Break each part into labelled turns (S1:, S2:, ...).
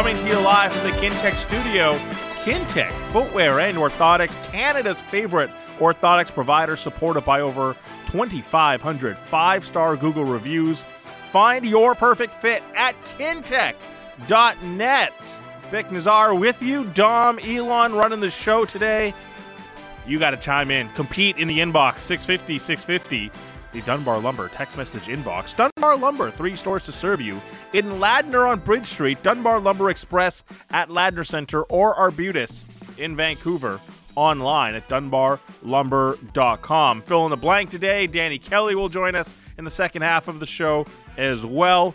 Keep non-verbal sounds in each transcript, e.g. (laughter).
S1: coming to you live from the Kintec studio. Kintec footwear and orthotics, Canada's favorite orthotics provider, supported by over 2,500 five star Google reviews. Find your perfect fit at kintec.net. Bik Nizzar with you, Dom, Elon running the show today. You got to chime in. Compete in the inbox 650 650 the Dunbar Lumber text message inbox. Dunbar Lumber, three stores to serve you in Ladner on Bridge Street, Dunbar Lumber Express at Ladner Center, or Arbutus in Vancouver. Online at dunbarlumber.com. Fill in the blank today. Danny Kelly will join us in the second half of the show as well.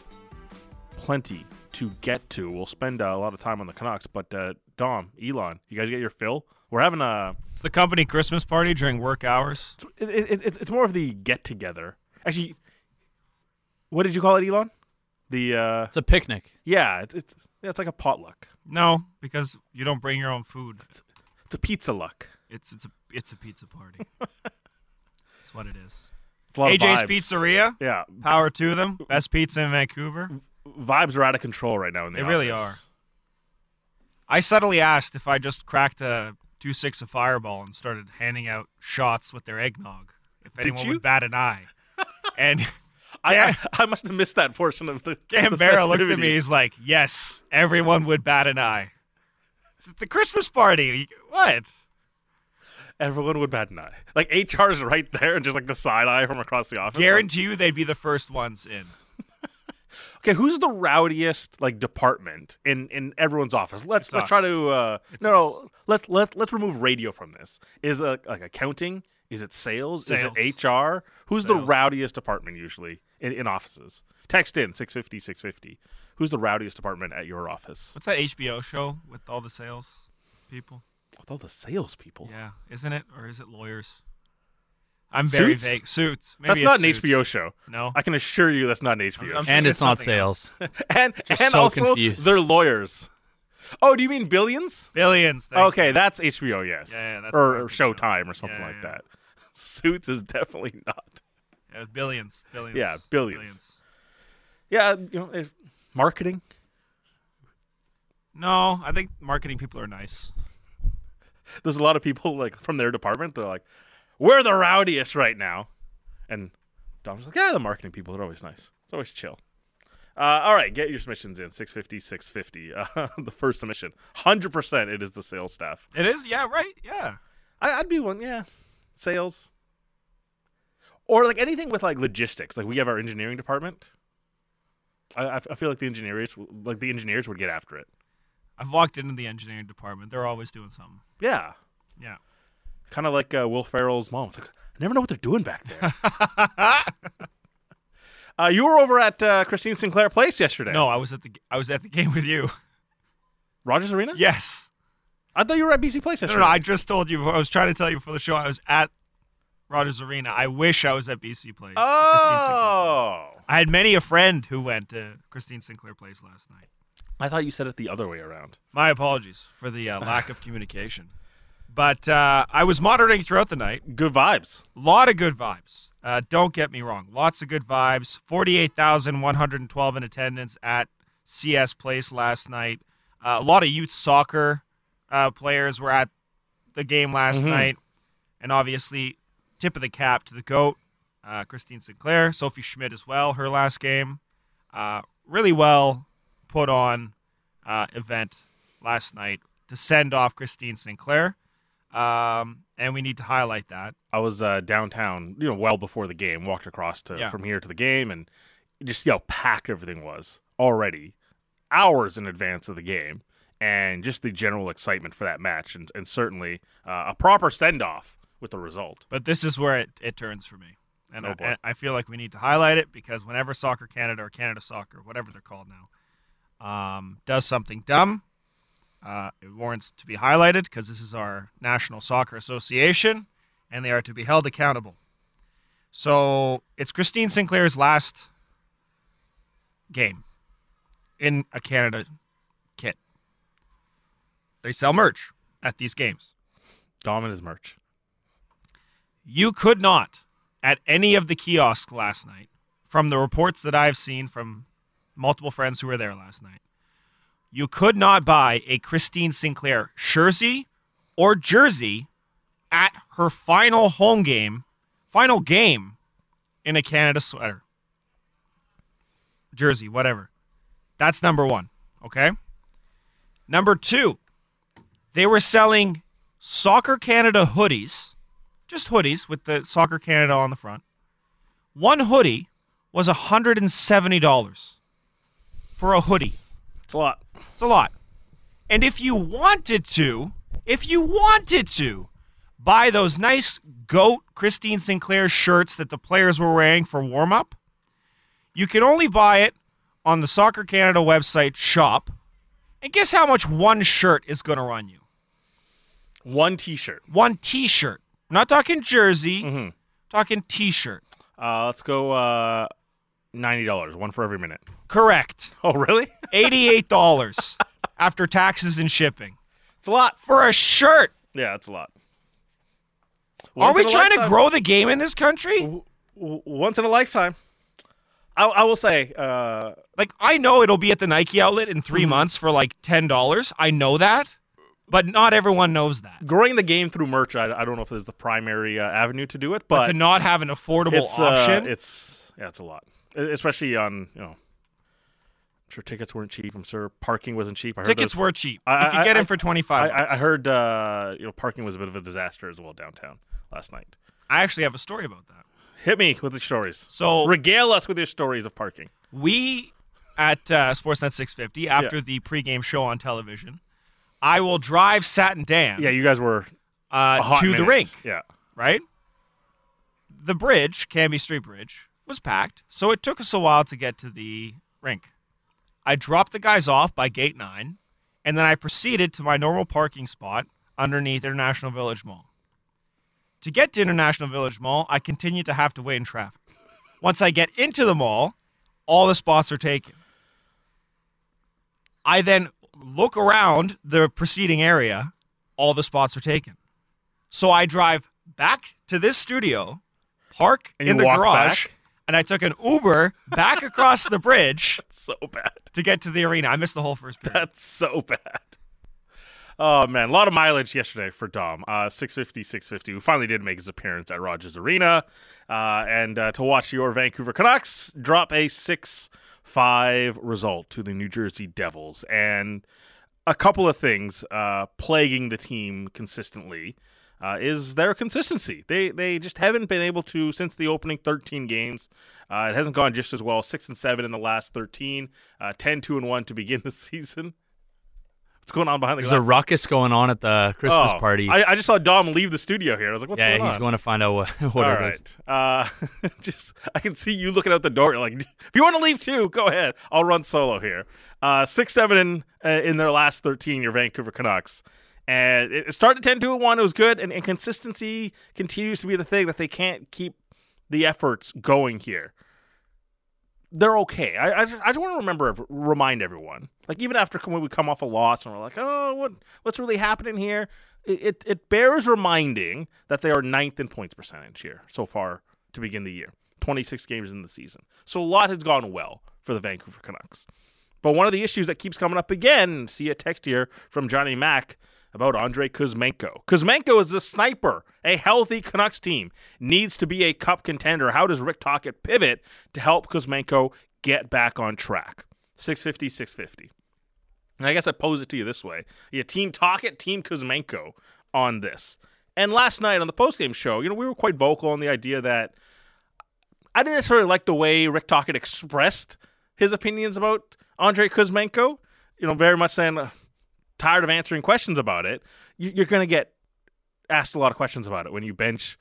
S1: Plenty to get to. We'll spend uh, a lot of time on the Canucks, but uh, Dom, Elon, you guys get your fill? We're having a.
S2: It's the company Christmas party during work hours.
S1: It's, it, it, it's more of the get together. Actually, what did you call it, Elon? The uh,
S3: It's a picnic.
S1: yeah, it's it's it's like a potluck.
S2: No, because you don't bring your own food.
S1: It's a pizza luck.
S2: It's it's a it's a pizza party. (laughs) That's what it is.
S1: It's a lot of
S2: AJ's. Pizzeria.
S1: Yeah,
S2: Power to them. Best pizza in Vancouver.
S1: vibes are out of control right now in the
S2: They really
S1: are.
S2: I subtly asked if I just cracked a two six of Fireball and started handing out shots with their eggnog. If
S1: Did
S2: anyone
S1: you?
S2: would bat an eye. (laughs) And
S1: I, I must have missed that portion of the.
S2: Canberra looked at me. He's like, "Yes, everyone would bat an eye." It's the Christmas party. What?
S1: Everyone would bat an eye. Like HR is right there, and just like the side eye from across the office.
S2: Guarantee you, they'd be the first ones in.
S1: Okay, who's the rowdiest like department in in everyone's office? Let's
S2: It's
S1: let's
S2: us.
S1: try to uh
S2: It's
S1: no,
S2: us.
S1: no let's let let's remove radio from this. Is uh, like accounting? Is it sales?
S2: Sales.
S1: Is it HR? Who's the
S2: Sales.
S1: rowdiest department usually in, in offices? Text in 650 650. Who's the rowdiest department at your office?
S2: What's that HBO show with all the sales people?
S1: With all the salespeople.
S2: Yeah, isn't it, or is it lawyers? I'm very
S1: Suits?
S2: vague. Suits. Maybe
S1: That's not an
S2: Suits.
S1: HBO show.
S2: No.
S1: I can assure you that's not an HBO
S2: I'm-
S1: show.
S2: I'm-
S3: And
S2: thinking
S3: it's not sales. (laughs)
S1: and
S3: Just
S1: and
S3: so
S1: also
S3: confused.
S1: they're lawyers. Oh, do you mean billions?
S2: Billions. thank
S1: Okay,
S2: you.
S1: that's HBO, yes.
S2: Yeah, yeah, that's
S1: or, or. Showtime or something
S2: Yeah,
S1: like
S2: yeah.
S1: that. (laughs) Suits is definitely not.
S2: Yeah, billions. Billions.
S1: Yeah, billions. Yeah, you know, if, marketing.
S2: No, I think marketing people are nice.
S1: There's a lot of people like from their department. They're like, "We're the rowdiest right now," and Dom's like, "Yeah, the marketing people are always nice. It's always chill." Uh, all right, get your submissions in 650 650. Uh, (laughs) the first submission, hundred percent, it is the sales staff.
S2: It is. Yeah. Right. Yeah.
S1: I, I'd be one, yeah. Sales. Or like anything with like logistics. Like we have our engineering department. I, I I feel like the engineers, like the engineers, would get after it.
S2: I've walked into the engineering department. They're always doing something.
S1: Yeah,
S2: Yeah.
S1: Kind of like uh, Will Ferrell's mom. It's like I never know what they're doing back there. (laughs) uh, you were over at uh, Christine Sinclair Place yesterday.
S2: no, I was at the I was at the game with you.
S1: Rogers Arena.
S2: Yes.
S1: I thought you were at BC Place yesterday.
S2: no, no. I just told you. I was trying to tell you before the show. I was at Rogers Arena. I wish I was at BC Place.
S1: Oh,
S2: I had many a friend who went to Christine Sinclair Place last night.
S1: I thought you said it the other way around.
S2: My apologies for the uh, lack of communication. But uh, I was monitoring throughout the night.
S1: Good vibes.
S2: A lot of good vibes. Uh, don't get me wrong. Lots of good vibes. 48,112 in attendance at CS Place last night. Uh, a lot of youth soccer uh, players were at the game last
S1: Mhm.
S2: night. And obviously, tip of the cap to the GOAT, uh, Christine Sinclair, Sophie Schmidt as well, her last game. Uh, really well put on uh, event last night to send off Christine Sinclair. Um, and we need to highlight that.
S1: I was uh, downtown, you know, well before the game. Walked across to
S2: Yeah.
S1: from here to the game, and just see how packed everything was already, hours in advance of the game, and just the general excitement for that match, and and certainly uh, a proper send off with the result.
S2: But this is where it, it turns for me. And,
S1: Oh,
S2: I, and I feel like we need to highlight it because whenever Soccer Canada or Canada Soccer, whatever they're called now, um, does something dumb, uh, it warrants to be highlighted because this is our National Soccer Association and they are to be held accountable. So it's Christine Sinclair's last game in a Canada kit. They sell merch at these games.
S1: Dominant merch.
S2: You could not, at any of the kiosks last night, from the reports that I've seen from multiple friends who were there last night. You could not buy a Christine Sinclair jersey or jersey at her final home game, final game in a Canada sweater. Jersey, whatever. That's number one. Okay. Number two, they were selling Soccer Canada hoodies, just hoodies with the Soccer Canada on the front. One hoodie was $170 for a hoodie.
S1: It's a lot.
S2: It's a lot. And if you wanted to, if you wanted to, buy those nice goat Christine Sinclair shirts that the players were wearing for warm up, you can only buy it on the Soccer Canada website shop. And guess how much one shirt is going to run you?
S1: One T-shirt.
S2: One t shirt. I'm not talking jersey,
S1: Mm-hmm.
S2: talking t shirt.
S1: Uh, let's go. Uh, Ninety dollars, one for every minute.
S2: Correct.
S1: Oh, really? (laughs)
S2: $88 after taxes and shipping
S1: It's a lot.
S2: for a shirt.
S1: Yeah, it's a lot.
S2: Are we trying to grow the game in this country?
S1: W- w- Once in a lifetime. I, I will say, uh,
S2: Like I know it'll be at the Nike outlet in
S1: Mm-hmm.
S2: 3 months for like $10. I know that. But not everyone knows that.
S1: growing the game through merch. I, I don't know if there's the primary uh, avenue to do it,
S2: But
S1: but
S2: to not have an affordable
S1: it's uh,
S2: option.
S1: it's yeah, it's a lot, especially on you know. I'm sure tickets weren't cheap. I'm sure parking wasn't cheap. I heard
S2: Tickets
S1: those-
S2: were cheap.
S1: I-
S2: you could get
S1: I-
S2: in for 25
S1: I. I, I heard uh, you know parking was a bit of a disaster as well downtown last night.
S2: I actually have a story about that.
S1: Hit me with the stories.
S2: So
S1: Regale us with your stories of parking.
S2: we at uh, Sportsnet 650 after the pregame show on television, I will drive Sat and Dan
S1: Yeah, you guys were
S2: uh, to the rink.
S1: Yeah,
S2: right? The bridge, Cambie Street Bridge, was packed, so it took us a while to get to the rink. I dropped the guys off by gate nine, and then I proceeded to my normal parking spot underneath International Village Mall. To get to International Village Mall, I continue to have to wait in traffic. Once I get into the mall, all the spots are taken. I then look around the preceding area, all the spots are taken. So I drive back to this studio, park in the garage,
S1: back?
S2: And I took an Uber back across the bridge (laughs)
S1: so bad.
S2: to get to the arena. I missed the whole first period.
S1: That's so bad. Oh man, a lot of mileage yesterday for Dom. Uh, 650, 650. We finally did make his appearance at Rogers Arena, uh, and uh, to watch your Vancouver Canucks drop a six-five result to the New Jersey Devils, and a couple of things uh, plaguing the team consistently. Uh, is their consistency. They they just haven't been able to since the opening 13 games. Uh, it hasn't gone just as well. Six and seven in the last 13. Uh, 10, 2 and one to begin the (laughs) season. What's going on behind the
S3: There's a ruckus going on at the Christmas
S1: Oh,
S3: party.
S1: I, I just saw Dom leave the studio here. I was like, "What's
S3: yeah,
S1: going on?"
S3: he's going to find out what, (laughs) what
S1: All
S3: it is.
S1: right. Uh, (laughs) just I can see you looking out the door. You're like, if you want to leave too, go ahead. I'll run solo here. Uh, six seven in uh, in their last thirteen. Your Vancouver Canucks. And it started 10 2 1. It was good. And, and consistency continues to be the thing that they can't keep the efforts going here. They're okay. I, I, just, I just want to remember, remind everyone. Like, even after when we come off a loss and we're like, oh, what what's really happening here? It, it, it bears reminding that they are ninth in points percentage here so far to begin the year. 26 games in the season. So a lot has gone well for the Vancouver Canucks. But one of the issues that keeps coming up again, see a text here from Johnny Mack about Andrei Kuzmenko. Kuzmenko is a sniper. A healthy Canucks team needs to be a cup contender. How does Rick Tocchet pivot to help Kuzmenko get back on track? 650, 650. And I guess I pose it to you this way. You team Tocchet, team Kuzmenko on this. And last night on the postgame show, you know, we were quite vocal on the idea that I didn't necessarily like the way Rick Tocchet expressed his opinions about Andrei Kuzmenko. You know, very much saying, tired of answering questions about it. You, you're going to get asked a lot of questions about it when you bench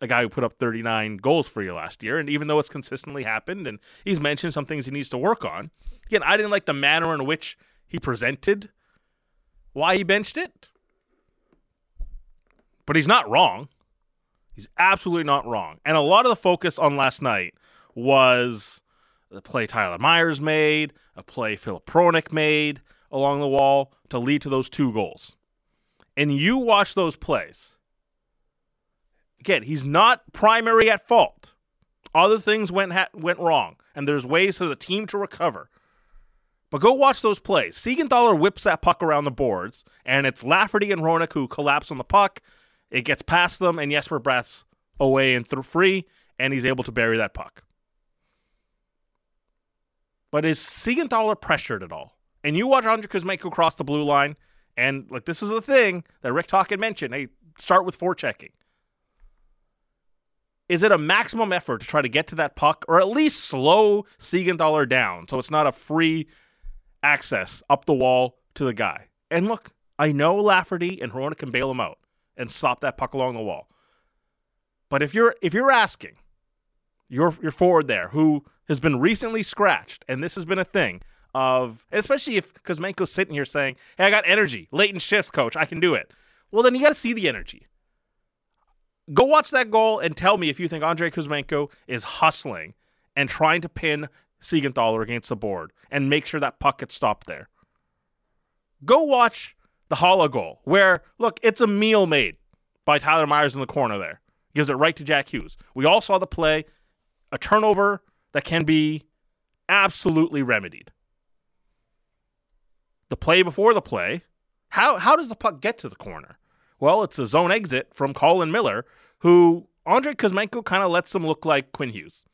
S1: a guy who put up 39 goals for you last year. And even though it's consistently happened and he's mentioned some things he needs to work on, again, I didn't like the manner in which he presented why he benched it. But he's not wrong. He's absolutely not wrong. And a lot of the focus on last night was the play Tyler Myers made, a play Filip Hronek made along the wall to lead to those two goals. And you watch those plays. Again, he's not primary at fault. Other things went ha- went wrong, and there's ways for the team to recover But go watch those plays. Siegenthaler whips that puck around the boards, and it's Lafferty and Hronek who collapse on the puck. It gets past them, and Jesper Bratt's away and th- free, and he's able to bury that puck. But is Siegenthaler pressured at all? And you watch Andrei Kuzmenko cross the blue line, and like this is the thing that Rick Tocchet mentioned. Hey, start with forechecking. Is it a maximum effort to try to get to that puck, or at least slow Siegenthaler down so it's not a free access up the wall to the guy? And look, I know Lafferty and Hronek can bail him out and stop that puck along the wall. But if you're if you're asking your your forward there who has been recently scratched, and this has been a thing of especially if Kuzmenko's sitting here saying, Hey, I got energy, latent shifts, coach, I can do it. Well then you gotta see the energy. Go watch that goal and tell me if you think Andrei Kuzmenko is hustling and trying to pin Siegenthaler against the board and make sure that puck gets stopped there. Go watch the Haula goal, where look, it's a meal made by Tyler Myers in the corner there. Gives it right to Jack Hughes. We all saw the play, a turnover that can be absolutely remedied. The play before the play, how how does the puck get to the corner? Well, it's a zone exit from Colin Miller, who Andrei Kuzmenko kind of lets him look like Quinn Hughes.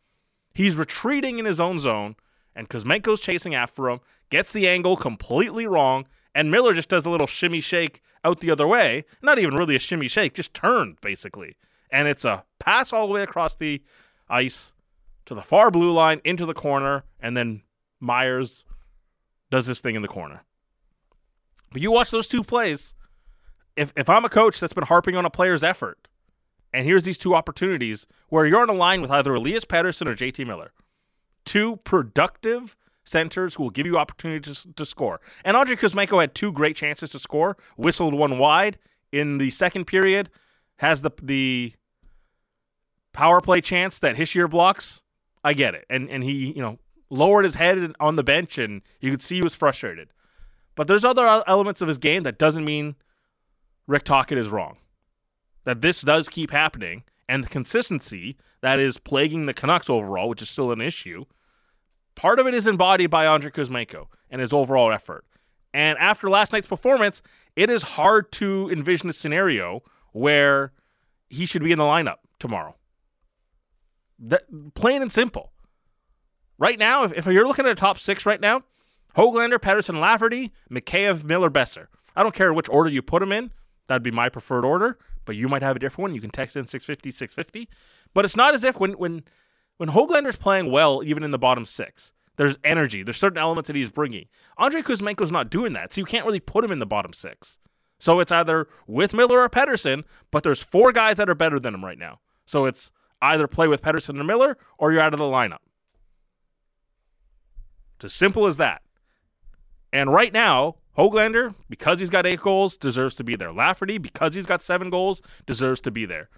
S1: He's retreating in his own zone, and Kuzmenko's chasing after him, gets the angle completely wrong, and Miller just does a little shimmy shake out the other way. Not even really a shimmy shake, just turned, basically. And it's a pass all the way across the ice to the far blue line into the corner, and then Myers does this thing in the corner. But you watch those two plays. If if I'm a coach that's been harping on a player's effort, and here's these two opportunities where you're on a line with either Elias Pettersson or JT Miller, two productive centers who will give you opportunities to, to score. And Andrei Kuzmenko had two great chances to score, whistled one wide in the second period, has the the power play chance that Hischier blocks. I get it. And and he, you know, lowered his head on the bench and you could see he was frustrated. But there's other elements of his game that doesn't mean Rick Tocchet is wrong. That this does keep happening and the consistency that is plaguing the Canucks overall, which is still an issue, part of it is embodied by Andrei Kuzmenko and his overall effort. And after last night's performance, it is hard to envision a scenario where he should be in the lineup tomorrow. That, plain and simple. Right now, if, if you're looking at a top six right now, Hoglander, Pettersson, Lafferty, Mikheyev, Miller, Boeser. I don't care which order you put them in. That'd be my preferred order, but you might have a different one. You can text in 650, 650. But it's not as if when when when Hoglander's playing well, even in the bottom six, there's energy. There's certain elements that he's bringing. Andrei Kuzmenko's not doing that, so you can't really put him in the bottom six. So it's either with Miller or Pettersson, but there's four guys that are better than him right now. So it's either play with Pettersson or Miller, or you're out of the lineup. It's as simple as that. And right now, Hoglander, because he's got eight goals, deserves to be there. Lafferty, because he's got seven goals, deserves to be there.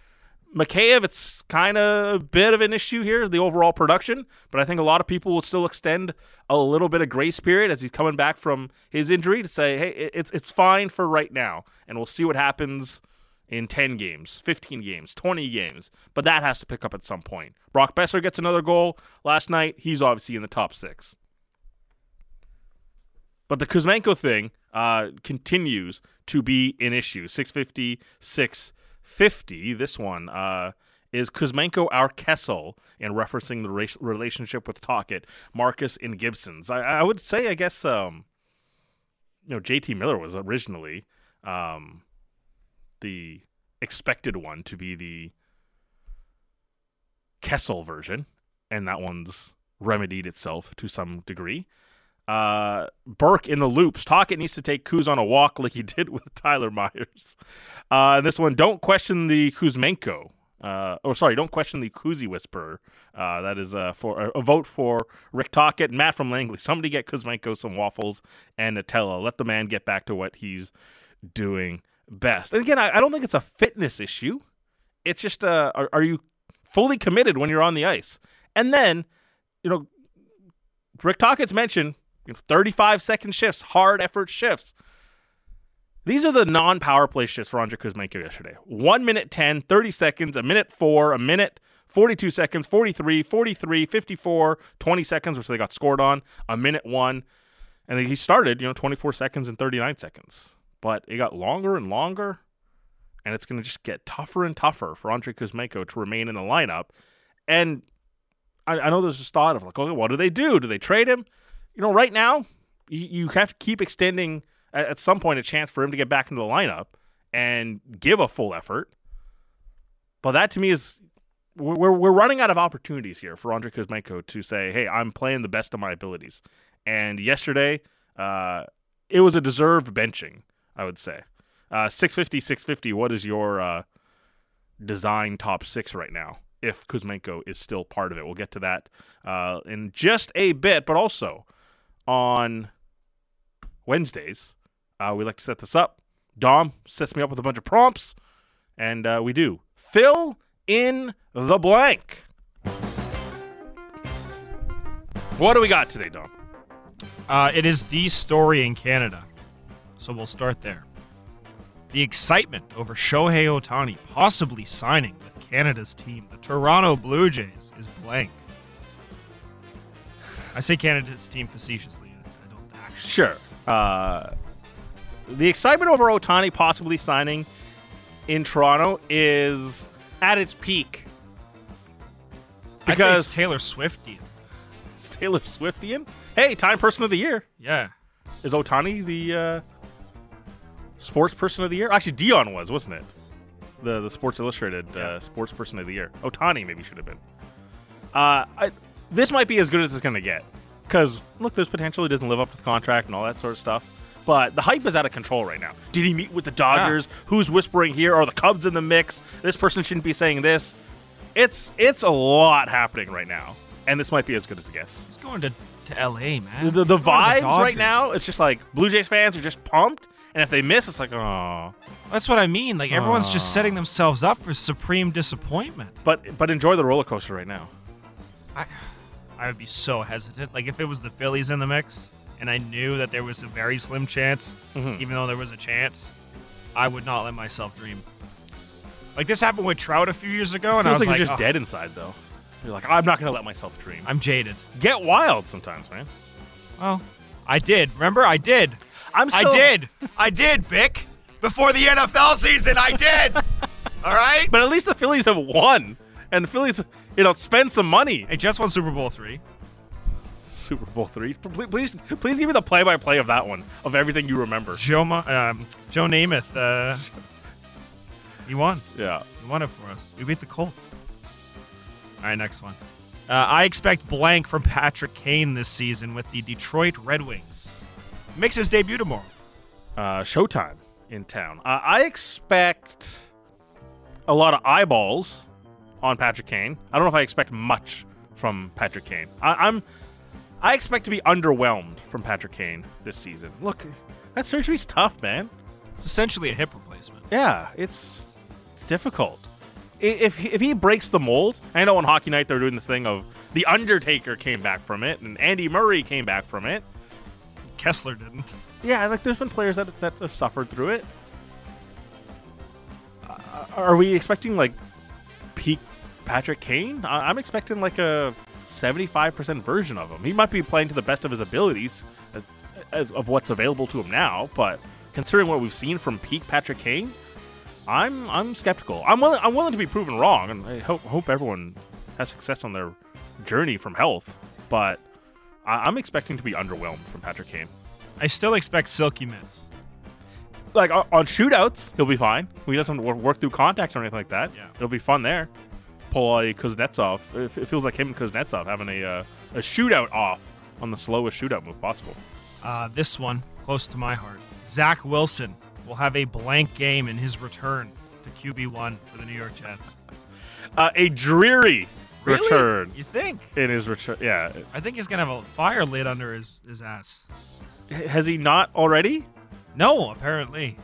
S1: Mikheyev, it's kind of a bit of an issue here, the overall production, but I think a lot of people will still extend a little bit of grace period as he's coming back from his injury to say, hey, it's it's fine for right now, and we'll see what happens in 10 games, 15 games, 20 games, but that has to pick up at some point. Brock Boeser gets another goal last night. He's obviously in the top six. But the Kuzmenko thing uh, continues to be an issue. 650, 650. This one uh, is Kuzmenko our Kessel, and referencing the race, relationship with Tocchet, Marcus and Gibson's. I, I, would say, I guess, um, you know, JT Miller was originally um, the expected one to be the Kessel version, and that one's remedied itself to some degree uh, Burke in the loops. Tocchet needs to take Kuz on a walk like he (laughs) did with Tyler Myers. Uh, and this one, don't question the Kuzmenko. Uh, or sorry, don't question the Kuzi whisperer. Uh, that is uh, for a, a, vote for Rick Tocchet, and Matt from Langley. Somebody get Kuzmenko some waffles and Nutella. Let the man get back to what he's doing best. And again, I, I don't think it's a fitness issue. It's just, uh, are, are you fully committed when you're on the ice? And then, you know, Rick Tocchet's mentioned 35 second shifts, hard effort shifts. These are the non power play shifts for Andrei Kuzmenko yesterday. 1 minute 10, 30 seconds, a minute 4, a minute 42 seconds, 43, 43, 54, 20 seconds, which they got scored on, a minute 1. And he started, you know, 24 seconds and 39 seconds. But it got longer and longer. And it's going to just get tougher and tougher for Andrei Kuzmenko to remain in the lineup. And I, I know there's this thought of like, okay, what do they do? Do they trade him? You know, right now, you, have to keep extending at, at some point a chance for him to get back into the lineup and give a full effort. But that to me is we're we're running out of opportunities here for Andrei Kuzmenko to say, "Hey, I'm playing the best of my abilities." And yesterday, uh, it was a deserved benching, I would say. Uh, 650, 650. What is your uh, design top six right now? If Kuzmenko is still part of it, we'll get to that uh, in just a bit. But also on Wednesdays, uh, we like to set this up. Dom sets me up with a bunch of prompts, and uh, we do fill in the blank. What do we got today, Dom?
S2: Uh, it is the story in Canada. So we'll start there. The excitement over Shohei Ohtani possibly signing with Canada's team, the Toronto Blue Jays, is blank. I say Canada's team facetiously. I don't actually.
S1: Sure. Uh, the excitement over Ohtani possibly signing in Toronto is at its peak. Because
S2: it's Taylor Swiftian. (laughs)
S1: it's Taylor Swiftian. Hey, Time Person of the Year.
S2: Yeah.
S1: Is Ohtani the uh, Sports Person of the Year? Actually, Deion was, wasn't it? The the Sports Illustrated uh, Sports Person of the Year. Ohtani maybe should have been. Uh, I, this might be as good as it's going to get. Because, look, there's potential he doesn't live up to the contract and all that sort of stuff. But the hype is out of control right now. Did he meet with the ah. Dodgers? Who's whispering here? Are the Cubs in the mix? This person shouldn't be saying this. It's it's a lot happening right now, and this might be as good as it gets.
S2: He's going to, to LA, man.
S1: The, the, the vibes right now, it's just like Blue Jays fans are just pumped, and if they miss, it's like oh.
S2: That's what I mean. Like everyone's just setting themselves up for supreme disappointment.
S1: But but enjoy the roller coaster right now.
S2: I I would be so hesitant. Like if it was the Phillies in the mix and I knew that there was a very slim chance,
S1: Mhm.
S2: even though there was a chance, I would not let myself dream. Like this happened with Trout a few years ago, and I was
S1: like,
S2: like,
S1: you're just
S2: "Oh,
S1: dead inside though. You're like I'm not gonna let myself dream.
S2: I'm jaded.
S1: Get wild sometimes, man.
S2: Well, I did. Remember, I did.
S1: I'm
S2: I did. I did, Bik. Before the NFL season, I did. (laughs) All right.
S1: but at least the Phillies have won, and the Phillies, you know, spend some money.
S2: Hey, just won Super Bowl three.
S1: Super Bowl three. Please, please, give me the play-by-play of that one of everything you remember.
S2: Joe, um, Joe Namath, uh, he won.
S1: Yeah.
S2: He won it for us. We beat the Colts. All right, next one. Uh, I expect blank from Patrick Kane this season with the Detroit Red Wings. Makes his debut tomorrow.
S1: uh, Showtime in town. Uh, I expect a lot of eyeballs on Patrick Kane. I don't know if I expect much from Patrick Kane. I, I'm I expect to be underwhelmed from Patrick Kane this season. Look, that surgery's tough, man.
S2: It's essentially a hip replacement.
S1: Yeah, it's it's difficult. If he- if he breaks the mold, I know on Hockey Night they're doing this thing of the Undertaker came back from it and Andy Murray came back from it.
S2: Kesler didn't.
S1: Yeah, like there's been players that that have suffered through it. Uh, are we expecting like peak Patrick Kane? I- I'm expecting like a 75% version of him. He might be playing to the best of his abilities as, as, of what's available to him now, but considering what we've seen from peak Patrick Kane, I'm I'm skeptical. I'm willing I'm willing to be proven wrong, and I hope hope everyone has success on their journey from health. But I, I'm expecting to be underwhelmed from Patrick Kane
S2: I still expect silky mitts.
S1: Like on shootouts, he'll be fine. He doesn't work through contact or anything like that.
S2: Yeah.
S1: it'll be fun there. Pull a Kuznetsov. It, feels like him and Kuznetsov having a uh, a shootout off on the slowest shootout move possible.
S2: Uh, this one, close to my heart. Zach Wilson will have a blank game in his return to QB1 for the New York Jets.
S1: Uh, a dreary
S2: Really?
S1: return
S2: You think?
S1: in his return. Yeah,
S2: I think he's going to have a fire lit under his, his ass.
S1: has he not already?
S2: No, apparently.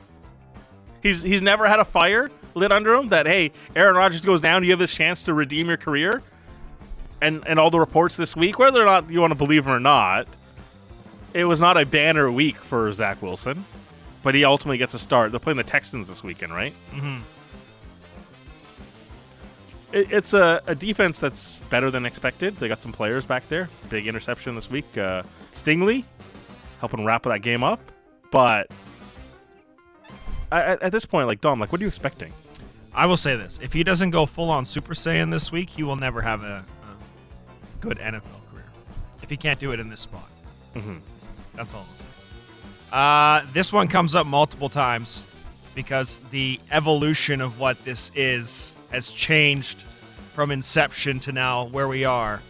S1: He's he's never had a fire lit under him. That hey, Aaron Rodgers goes down, you have this chance to redeem your career. And and all the reports this week, whether or not you want to believe them or not, it was not a banner week for Zach Wilson, but he ultimately gets a start. They're playing the Texans this weekend, right?
S2: hmm
S1: It, it's a, a defense that's better than expected. They got some players back there. Big interception this week. Uh, Stingley helping wrap that game up. But at, at this point, like Dom, like what are you expecting?
S2: I will say this: if he doesn't go full on Super Saiyan this week, he will never have a, a good NFL career. If he can't do it in this spot,
S1: Mhm.
S2: that's all I'll say. Uh, this one comes up multiple times because the evolution of what this is has changed from inception to now where we are.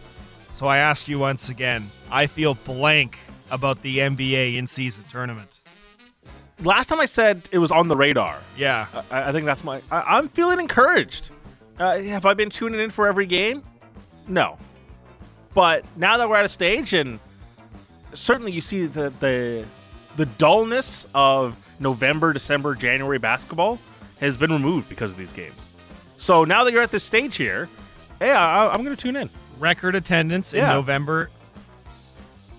S2: So I ask you once again: I feel blank about the NBA in-season tournament.
S1: Last time I said it was on the radar.
S2: Yeah,
S1: I, I think that's my. I, I'm feeling encouraged. Uh, have I been tuning in for every game? No. But now that we're at a stage, and certainly you see the the the dullness of November, December, January basketball has been removed because of these games. So now that you're at this stage here, hey, I, I'm going to tune in.
S2: record attendance in November.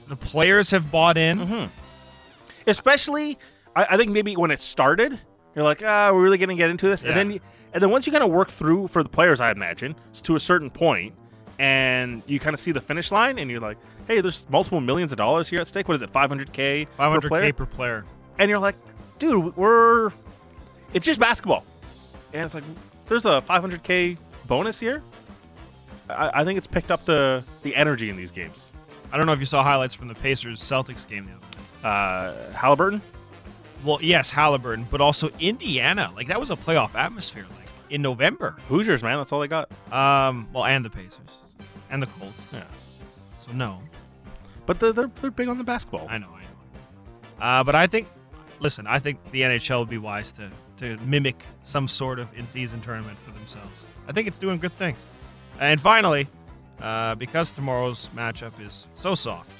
S2: The players have bought in.
S1: Mm-hmm. Especially, I, I think maybe when it started, you're like, ah, we're really to get into this, and then and then once you kind of work through for the players, I imagine to a certain point, and you kind of see the finish line, and you're like, hey, there's multiple millions of dollars here at stake. What is it, 500k, per
S2: 500k
S1: player?
S2: per player.
S1: And you're like, dude, we're it's just basketball, and it's like there's a 500k bonus here. I, I think it's picked up the the energy in these games.
S2: I don't know if you saw highlights from the Pacers Celtics game the other day.
S1: Uh, Halliburton,
S2: Well, yes, Halliburton, but also Indiana. Like that was a playoff atmosphere. Like in November.
S1: Hoosiers, man, that's all they got.
S2: Um, well, and the Pacers, and the Colts.
S1: Yeah.
S2: So no,
S1: But they're, they're, they're big on the basketball.
S2: I know, I know. Uh, but I think, listen, I think the NHL would be wise to to mimic some sort of in-season tournament for themselves. I think it's doing good things. And finally, uh, because tomorrow's matchup is so soft,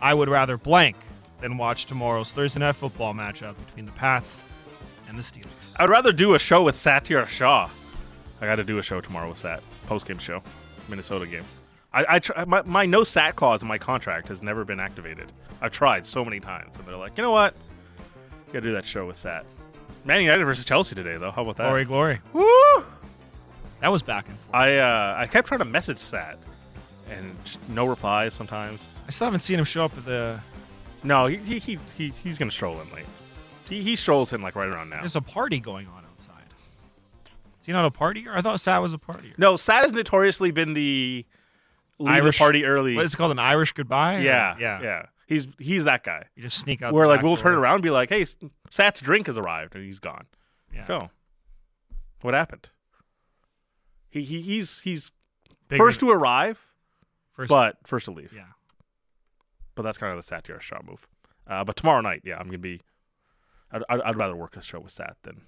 S2: I would rather blank than watch tomorrow's Thursday night football matchup between the Pats and the Steelers.
S1: I'd rather do a show with Satiar Shah. I got to do a show tomorrow with Sat, post game show, Minnesota game. I, I tr- my, my no Sat clause in my contract has never been activated. I've tried so many times, and they're like, you know what? You Got to do that show with Sat. Man United versus Chelsea today, though. How about that?
S2: Glory, glory.
S1: Woo!
S2: That was back and forth.
S1: I uh, I kept trying to message Sat, and no replies sometimes.
S2: I still haven't seen him show up at the.
S1: No, he, he, he, he he's gonna stroll in late. He, he strolls in like right around now.
S2: There's a party going on outside. Is he not a partier? I thought Sat was a partier.
S1: No, Sat has notoriously been the leave
S2: Irish-
S1: the party early.
S2: What is it called? An Irish goodbye? Or-
S1: yeah,
S2: yeah,
S1: yeah. He's he's that guy.
S2: You just sneak out.
S1: Where
S2: the
S1: like we'll
S2: door.
S1: turn around and be like, "Hey, Sat's drink has arrived," and he's gone.
S2: Yeah.
S1: Go. What happened? He, he he's he's
S2: Bigger-
S1: first to arrive,
S2: first,
S1: but first to leave.
S2: yeah.
S1: But that's kind of the Satiar Shah move. Uh, but tomorrow night, yeah, I'm gonna be. I'd, I'd, I'd rather work a show with Sat than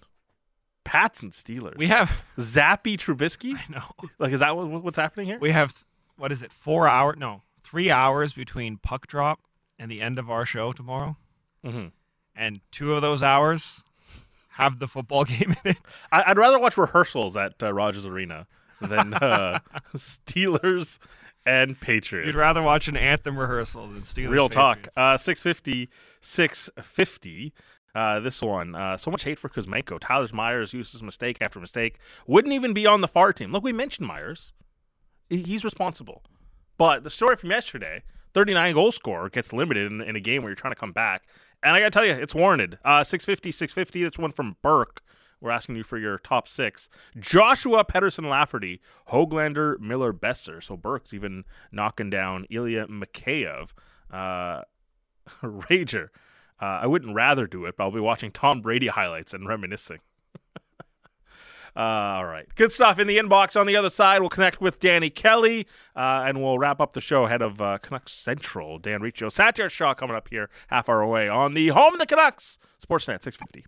S1: Pats and Steelers.
S2: We have.
S1: Zappe Trubisky.
S2: I know.
S1: Like, is that what, what's happening here?
S2: We have. What is it? Four hour? No, three hours between puck drop and the end of our show tomorrow,
S1: hmm
S2: and two of those hours have the football (laughs) game in it.
S1: I, I'd rather watch rehearsals at uh, Rogers Arena than uh, (laughs) Steelers and Patriots.
S2: You'd rather watch an anthem rehearsal than Steelers.
S1: Real talk. Uh, 650, 650. Uh, this one. Uh, so much hate for Kuzmenko. Tyler Myers uses mistake after mistake. Wouldn't even be on the far team. Look, we mentioned Myers. He's responsible. But the story from yesterday 39 goal scorer gets limited in, in a game where you're trying to come back. And I got to tell you, it's warranted. Uh, 650, 650. That's one from Burke. We're asking you for your top six. Joshua Pettersson Lafferty, Hoglander, Miller, Boeser. So Burke's even knocking down Ilya Mikheyev. Uh, (laughs) Rager. Uh, I wouldn't rather do it, but I'll be watching Tom Brady highlights and reminiscing. (laughs) uh, all right. Good stuff in the inbox. On the other side, we'll connect with Danny Kelly uh, and we'll wrap up the show ahead of uh, Canucks Central. Dan Riccio, Satiar Shah coming up here half hour away on the home of the Canucks, Sportsnet 650.